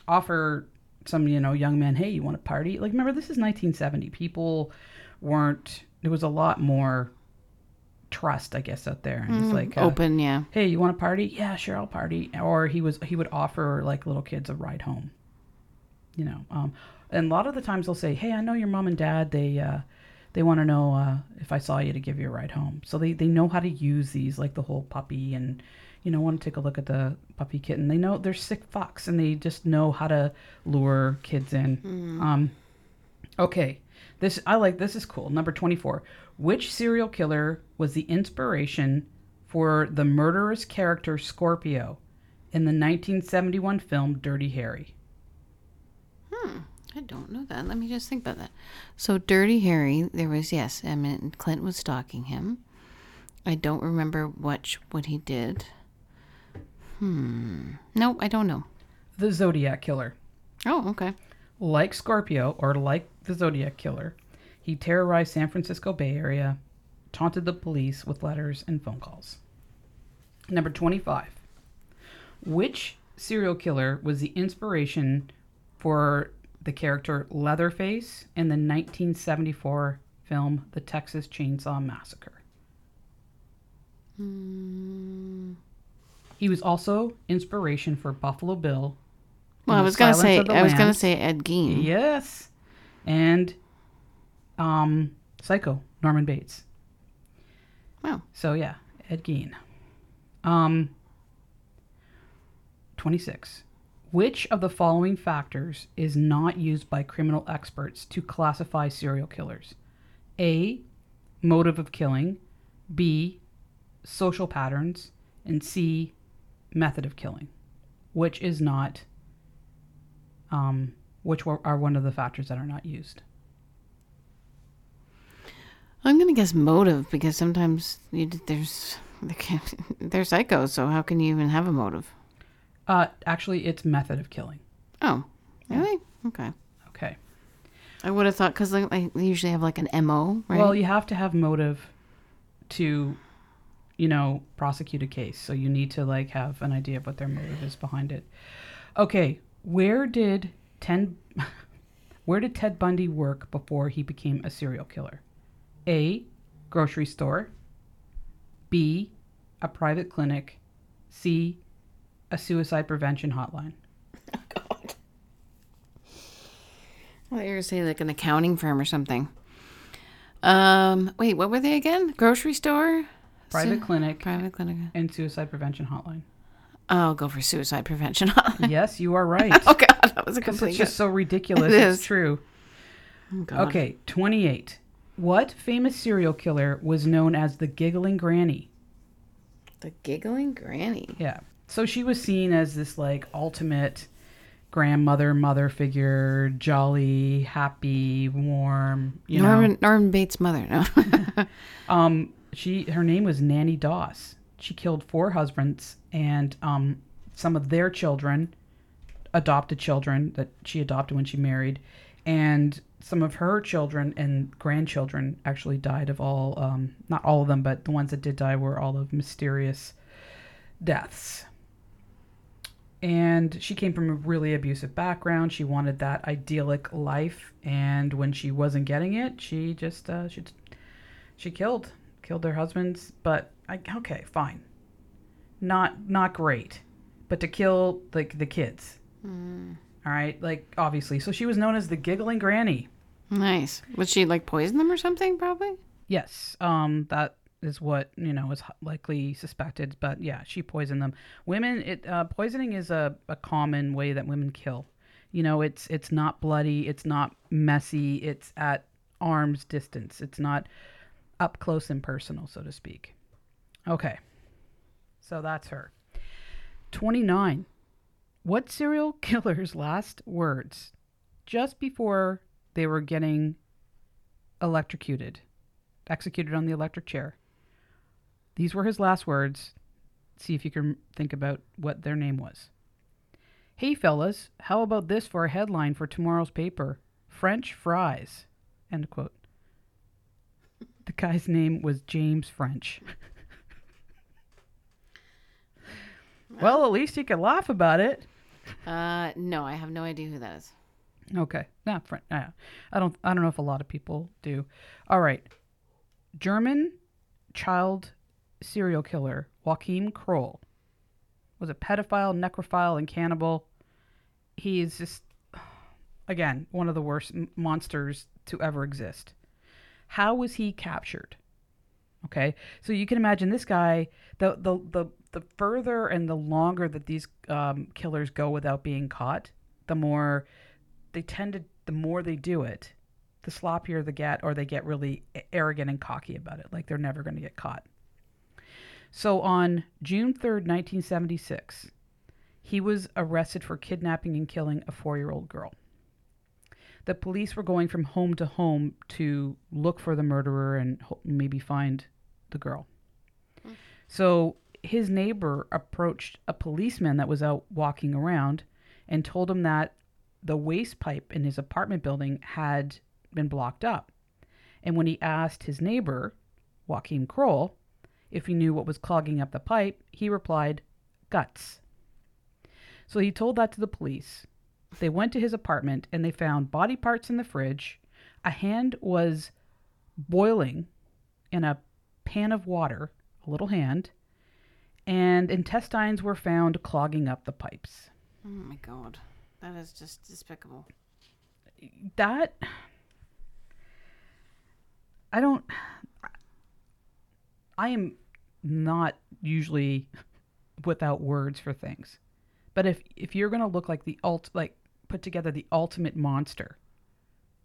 Speaker 2: offer some you know young men, hey, you want to party? Like, remember this is 1970. People weren't. There was a lot more trust, I guess, out there. And it's like uh,
Speaker 3: Open, yeah.
Speaker 2: Hey, you want to party? Yeah, sure, I'll party. Or he was he would offer like little kids a ride home. You know. Um. And a lot of the times they'll say, hey, I know your mom and dad. They uh they want to know uh, if I saw you to give you a ride home. So they, they know how to use these, like the whole puppy, and you know, want to take a look at the puppy kitten. They know they're sick fucks, and they just know how to lure kids in. Um, okay, this I like. This is cool. Number twenty four. Which serial killer was the inspiration for the murderous character Scorpio in the 1971 film Dirty Harry? Hmm.
Speaker 3: I don't know that. Let me just think about that. So, Dirty Harry, there was yes, I mean Clint was stalking him. I don't remember what what he did. Hmm. No, I don't know.
Speaker 2: The Zodiac Killer.
Speaker 3: Oh, okay.
Speaker 2: Like Scorpio, or like the Zodiac Killer, he terrorized San Francisco Bay Area, taunted the police with letters and phone calls. Number 25. Which serial killer was the inspiration for the character Leatherface in the 1974 film The Texas Chainsaw Massacre? He was also inspiration for Buffalo Bill.
Speaker 3: Well, I was gonna say I was gonna say Ed Gein.
Speaker 2: Yes. And um Psycho, Norman Bates.
Speaker 3: Wow.
Speaker 2: So yeah, Ed Gein. Um 26. Which of the following factors is not used by criminal experts to classify serial killers? A. Motive of killing. B. Social patterns. And C. Method of killing. which is not, um, which were, are one of the factors that are not used.
Speaker 3: I'm gonna guess motive because sometimes you, there's they're psychos. So how can you even have a motive?
Speaker 2: Uh, actually, it's method of killing.
Speaker 3: Oh, really? Okay.
Speaker 2: Okay.
Speaker 3: I would have thought because like, they usually have like an mo, right?
Speaker 2: Well, you have to have motive to, you know, prosecute a case. So you need to like have an idea of what their motive is behind it. Okay, where did ten, where did Ted Bundy work before he became a serial killer? A, grocery store. B, a private clinic. C, a suicide prevention hotline.
Speaker 3: Oh I thought you were gonna say like an accounting firm or something. Um, wait, what were they again? Grocery store,
Speaker 2: Private
Speaker 3: Su-
Speaker 2: clinic
Speaker 3: private clinic.
Speaker 2: and suicide prevention hotline.
Speaker 3: I'll go for suicide prevention.
Speaker 2: yes, you are right.
Speaker 3: oh God, that was a complete.
Speaker 2: it's just so ridiculous.
Speaker 3: It
Speaker 2: it's true.
Speaker 3: Oh, God.
Speaker 2: Okay, 28. What famous serial killer was known as the Giggling Granny?
Speaker 3: The giggling granny.
Speaker 2: Yeah. So she was seen as this like ultimate grandmother, mother figure, jolly, happy, warm, you know.
Speaker 3: Norman Norman Bates' mother. No.
Speaker 2: Um, she her name was Nanny Doss. She killed four husbands and um some of their children, adopted children that she adopted when she married, and some of her children and grandchildren actually died of all um not all of them, but the ones that did die were all of mysterious deaths. And she came from a really abusive background. She wanted that idyllic life, and when she wasn't getting it, she just uh, she she killed killed their husbands but I, okay fine. Not not great but to kill like the kids. All right like obviously. So she was known as the giggling granny.
Speaker 3: Nice. Would she like poison them or something? Probably.
Speaker 2: yes um that is what you know is likely suspected but yeah she poisoned them. Women it uh, poisoning is a, a common way that women kill. You know it's it's not bloody it's not messy it's at arm's distance. It's not up close and personal so to speak okay so that's her 29 what serial killer's last words just before they were getting electrocuted executed on the electric chair these were his last words see if you can think about what their name was Hey fellas, how about this for a headline for tomorrow's paper? French fries. End quote. Guy's name was James French. well, at least you could laugh about it.
Speaker 3: Uh, no, I have no idea who that is.
Speaker 2: Okay, not French. Uh, I don't. I don't know if a lot of people do. All right, German child serial killer Joachim Kroll was a pedophile, necrophile, and cannibal. He is just, again, one of the worst m- monsters to ever exist. How was he captured? Okay, so you can imagine this guy. The the the the further and the longer that these um, killers go without being caught, the more they tend to. The more they do it, the sloppier they get, or they get really arrogant and cocky about it, like they're never going to get caught. So on June 3rd, 1976, he was arrested for kidnapping and killing a four year old girl. The police were going from home to home to look for the murderer and ho- maybe find the girl. Mm. So his neighbor approached a policeman that was out walking around and told him that the waste pipe in his apartment building had been blocked up. And when he asked his neighbor, Joachim Kroll, if he knew what was clogging up the pipe, he replied, guts. So he told that to the police. They went to his apartment and they found body parts in the fridge. A hand was boiling in a pan of water, a little hand, and intestines were found clogging up the pipes.
Speaker 3: Oh my god, that is just despicable.
Speaker 2: That I don't I am not usually without words for things. But if if you're going to look like the ult like put together the ultimate monster,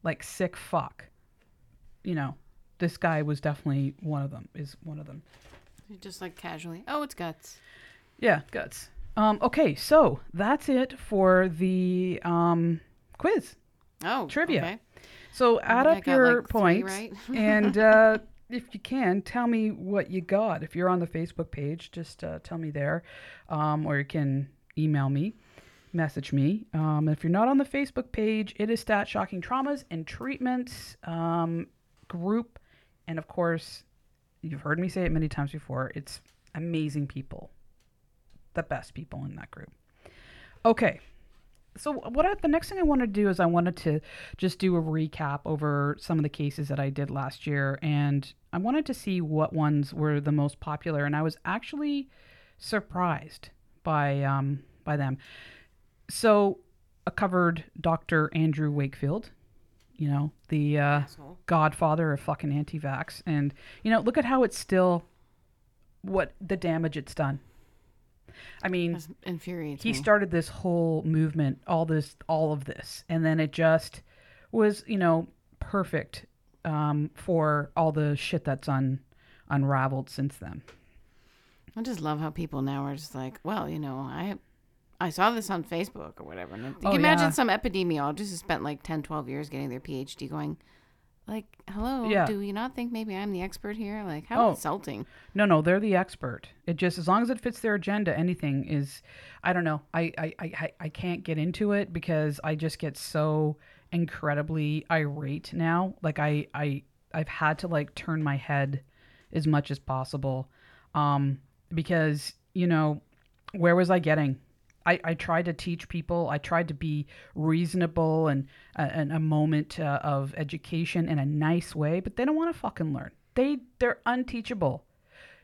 Speaker 2: like sick fuck, you know, this guy was definitely one of them. Is one of them.
Speaker 3: Just like casually. Oh, it's guts.
Speaker 2: Yeah, guts. Um, okay, so that's it for the um, quiz.
Speaker 3: Oh,
Speaker 2: Trivia.
Speaker 3: Okay.
Speaker 2: So add up
Speaker 3: got,
Speaker 2: your
Speaker 3: like,
Speaker 2: points,
Speaker 3: right.
Speaker 2: and uh, if you can, tell me what you got. If you're on the Facebook page, just uh, tell me there, um, or you can email me, message me. Um, if you're not on the Facebook page, it is Stat Shocking Traumas and Treatments um, group, and of course, you've heard me say it many times before. It's amazing people, the best people in that group. Okay, so what I, the next thing I want to do is I wanted to just do a recap over some of the cases that I did last year, and I wanted to see what ones were the most popular, and I was actually surprised by um, by them. So a covered Dr. Andrew Wakefield, you know the uh, godfather of fucking anti-vax, and you know look at how it's still what the damage it's done. I mean,
Speaker 3: That's infuriates
Speaker 2: he
Speaker 3: me.
Speaker 2: started this whole movement all this all of this and then it just was you know perfect um, for all the shit that's un, unraveled since then
Speaker 3: I just love how people now are just like, well, you know, I I saw this on Facebook or whatever. And you
Speaker 2: Oh,
Speaker 3: can imagine
Speaker 2: yeah.
Speaker 3: some epidemiologist who spent like 10, 12 years getting their PhD going, like, hello,
Speaker 2: Yeah.
Speaker 3: do you not think maybe I'm the expert here? Like, how
Speaker 2: Oh.
Speaker 3: insulting.
Speaker 2: no no they're the expert it just as long as it fits their agenda anything is i don't know i i i, I- I can't get into it because i just get so incredibly irate now like i i i've had to like turn my head as much as possible um because you know where was i getting I, I tried to teach people. I tried to be reasonable and, uh, and a moment uh, of education in a nice way, but they don't want to fucking learn. They they're unteachable.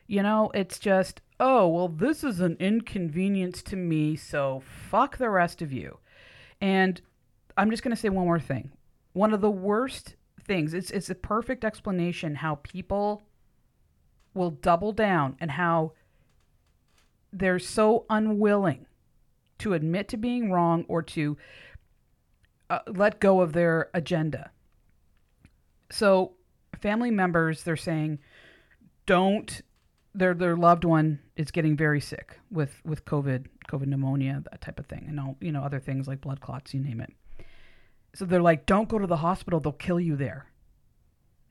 Speaker 2: You know, it's just, oh, well, this is an inconvenience to me, so fuck the rest of you. And I'm just going to say one more thing. One of the worst things, it's, it's a perfect explanation how people will double down and how they're so unwilling to admit to being wrong or to uh, let go of their agenda. So, family members, they're saying, don't their their loved one is getting very sick with with COVID, COVID pneumonia, that type of thing, and all you know other things like blood clots, you name it. So they're like, don't go to the hospital; they'll kill you there.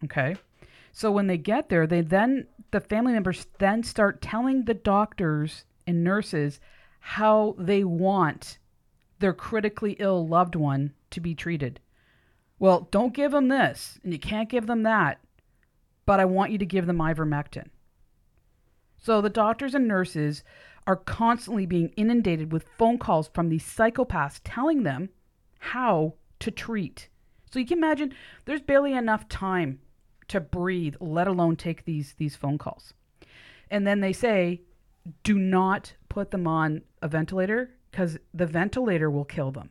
Speaker 2: Okay, so when they get there, they then the family members then start telling the doctors and nurses how they want their critically ill loved one to be treated. Well, don't give them this, and you can't give them that, but I want you to give them ivermectin. So the doctors and nurses are constantly being inundated with phone calls from these psychopaths telling them how to treat. So you can imagine there's barely enough time to breathe, let alone take these these phone calls. And then they say, do not put them on a ventilator because the ventilator will kill them.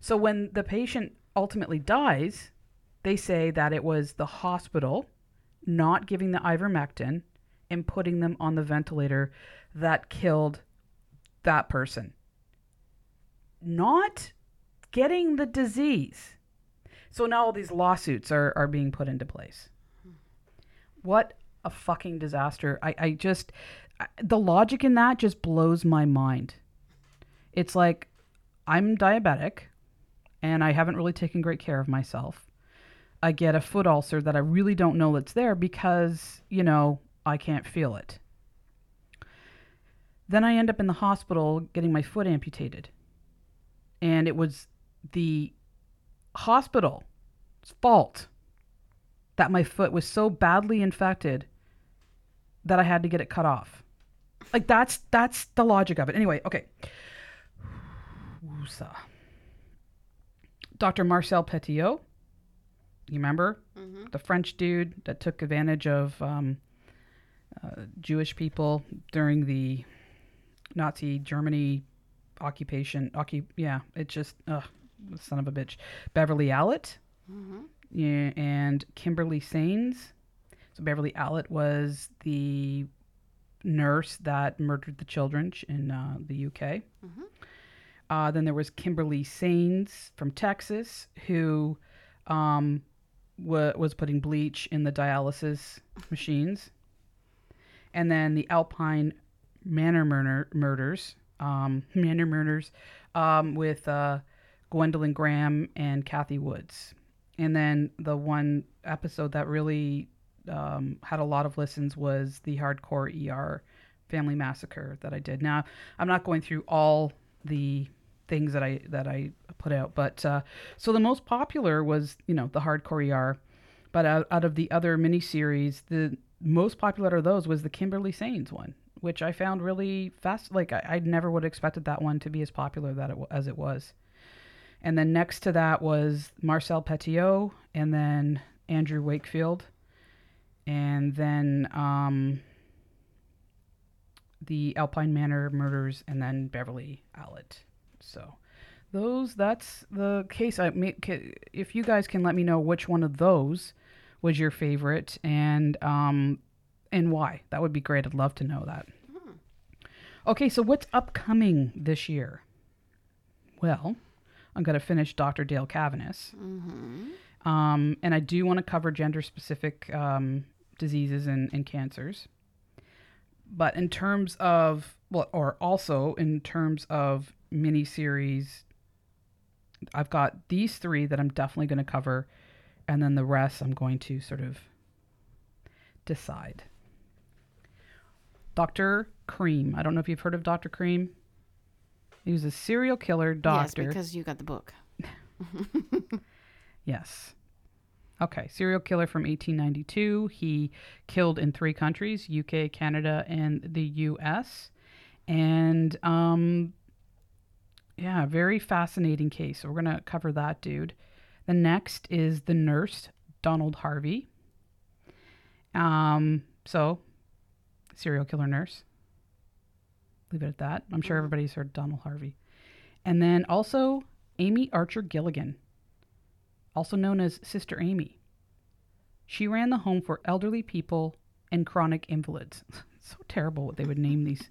Speaker 2: So when the patient ultimately dies, they say that it was the hospital not giving the ivermectin and putting them on the ventilator that killed that person. Not getting the disease. So now all these lawsuits are, are being put into place. What a fucking disaster. I, I just, the logic in that just blows my mind. It's like, I'm diabetic and I haven't really taken great care of myself. I get a foot ulcer that I really don't know that's there because, you know, I can't feel it. Then I end up in the hospital getting my foot amputated. And it was the hospital's fault that my foot was so badly infected that I had to get it cut off. Like that's that's the logic of it. Anyway, okay. Woosah. Dr. Marcel Petiot, you remember the French dude that took advantage of um, uh, Jewish people during the Nazi Germany occupation. Occu- yeah, it just, ugh, son of a bitch. Beverley Allitt yeah, and Kimberly Saenz. So Beverley Allitt was the nurse that murdered the children in uh, the UK. Uh, then there was Kimberly Saenz from Texas, who um, wa- was putting bleach in the dialysis machines. And then the Alpine Manor murder- murders um, Manor Murders, um, with uh, Gwendolyn Graham and Kathy Woods. And then the one episode that really um, had a lot of listens was the Hardcore ER Family Massacre that I did. Now, I'm not going through all the things that I that I put out, but uh, so the most popular was you know the Hardcore ER, but out, out of the other miniseries, the most popular of those was the Kimberly Saenz one, which I found really fast. Like I, I never would have expected that one to be as popular that it, as it was. And then next to that was Marcel Petiot, and then Andrew Wakefield, and then um, the Alpine Manor murders, and then Beverley Allitt. So those that's the case. I if you guys can let me know which one of those was your favorite and um and why, that would be great. I'd love to know that. Okay, so what's upcoming this year? Well, I'm going to finish Dr. Dale Cavaness. Um, and I do want to cover gender specific um, diseases and, and cancers. But in terms of, well, or also in terms of miniseries, I've got these three that I'm definitely going to cover. And then the rest I'm going to sort of decide. Dr. Cream. I don't know if you've heard of Dr. Cream. He was a serial killer doctor.
Speaker 3: Yes, because you got the book.
Speaker 2: Yes. Okay, serial killer from 1892. He killed in three countries UK, Canada, and the US. And, um, yeah, very fascinating case. So we're going to cover that dude. The next is the nurse, Donald Harvey. Um, so, serial killer nurse. Leave it at that. I'm sure everybody's heard Donald Harvey. And then also Amy Archer Gilligan also known as Sister Amy. She ran the home for elderly people and chronic invalids. so terrible what they would name these.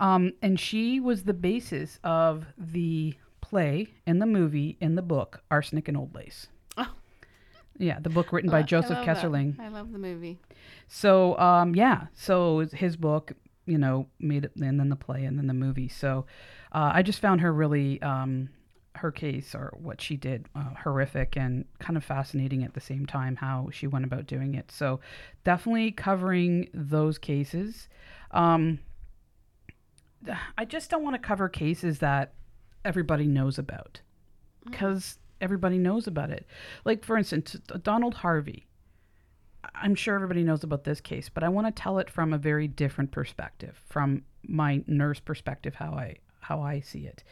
Speaker 2: Um, and she was the basis of the play and the movie and the book Arsenic and Old Lace.
Speaker 3: Oh.
Speaker 2: Yeah, the book written by
Speaker 3: I
Speaker 2: Joseph
Speaker 3: love that. I love the movie.
Speaker 2: So, um, yeah, so his book, you know, made it, and then the play, and then the movie. So, uh, I just found her really, um, her case or what she did, uh, horrific and kind of fascinating at the same time how she went about doing it. So, definitely covering those cases. Um, I just don't want to cover cases that everybody knows about because everybody knows about it. Like, for instance, Donald Harvey. I'm sure everybody knows about this case, but I want to tell it from a very different perspective, from my nurse perspective, how I how I see it.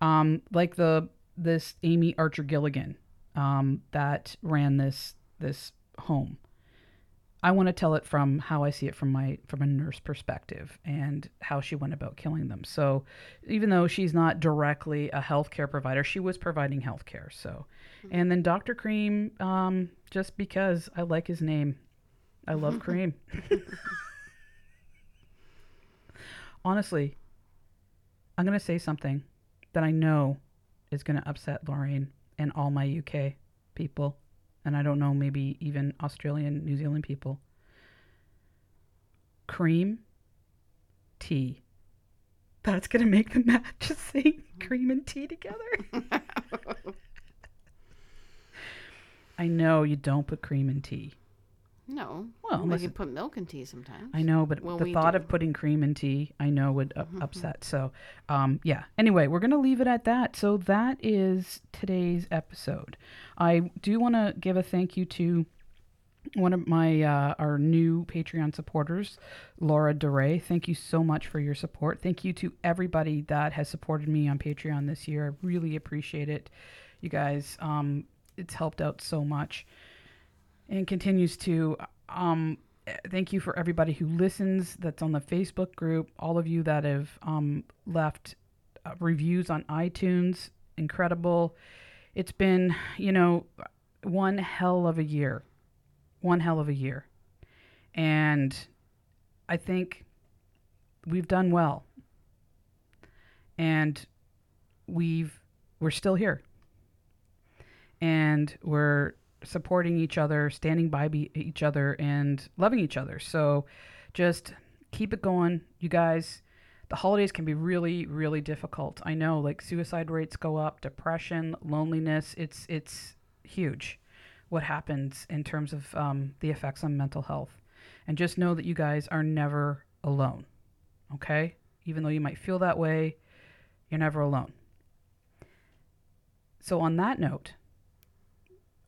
Speaker 2: Um, like the this Amy Archer Gilligan um, that ran this this home. I want to tell it from how I see it from my from a nurse perspective and how she went about killing them. So, even though she's not directly a healthcare provider, she was providing healthcare. So, and then Dr. Cream, um, just because I like his name, I love Cream. Honestly, I'm gonna say something that I know is gonna upset Lorraine and all my UK people and I don't know, maybe even Australian, New Zealand people. Cream, tea. That's gonna make the match Just saying cream and tea together. I know you don't put cream in tea.
Speaker 3: No.
Speaker 2: Well,
Speaker 3: we
Speaker 2: unless
Speaker 3: can put milk in tea sometimes.
Speaker 2: I know, but
Speaker 3: Well,
Speaker 2: the thought
Speaker 3: do.
Speaker 2: of putting cream in tea, I know would up upset. So, um, yeah. Anyway, we're gonna leave it at that. So that is today's episode. I do want to give a thank you to one of my uh, our new Patreon supporters, Laura DeRay. Thank you so much for your support. Thank you to everybody that has supported me on Patreon this year. I really appreciate it, you guys. Um, it's helped out so much and continues to. Um, thank you for everybody who listens. That's on the Facebook group. All of you that have um, left uh, reviews on iTunes. Incredible. It's been, you know, one hell of a year. One hell of a year. And I think we've done well. And we've we're still here. And we're supporting each other, standing by each other, and loving each other. So just keep it going, you guys. the holidays can be really really difficult. I know like suicide rates go up depression loneliness. It's it's huge what happens in terms of um, the effects on mental health. And just know that you guys are never alone okay? Even though you might feel that way you're never alone. So on that note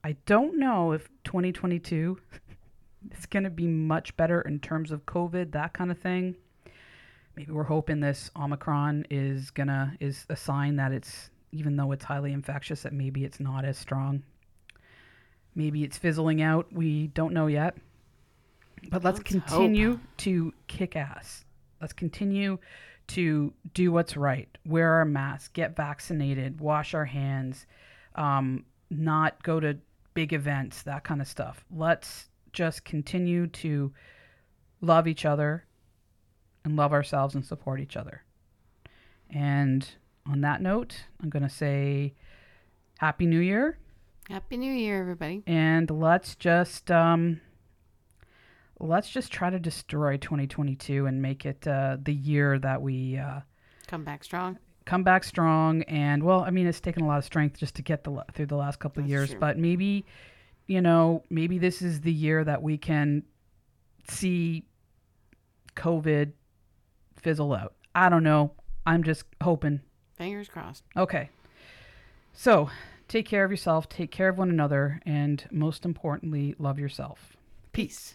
Speaker 2: i don't know if 2022 is going to be much better in terms of covid that kind of thing maybe we're hoping this Omicron is gonna is a sign that it's even though it's highly infectious that maybe it's not as strong. Maybe it's fizzling out. We don't know yet. But let's,
Speaker 3: Let's
Speaker 2: continue to kick ass. Let's continue to do what's right. Wear our masks, get vaccinated, wash our hands, um, not go to big events, that kind of stuff. Let's just continue to love each other and love ourselves and support each other. And on that note, I'm going to say Happy New Year.
Speaker 3: Happy New Year, everybody.
Speaker 2: And let's just um, let's just try to destroy 2022 and make it uh, the year that we uh,
Speaker 3: Come back strong.
Speaker 2: Come back strong. And well, I mean, it's taken a lot of strength just to get the through the last couple of years,
Speaker 3: true.
Speaker 2: but maybe you know, maybe this is the year that we can see COVID fizzle out. I don't know. I'm just hoping.
Speaker 3: Fingers crossed.
Speaker 2: Okay. So, take care of yourself, take care of one another, and most importantly, love yourself. Peace.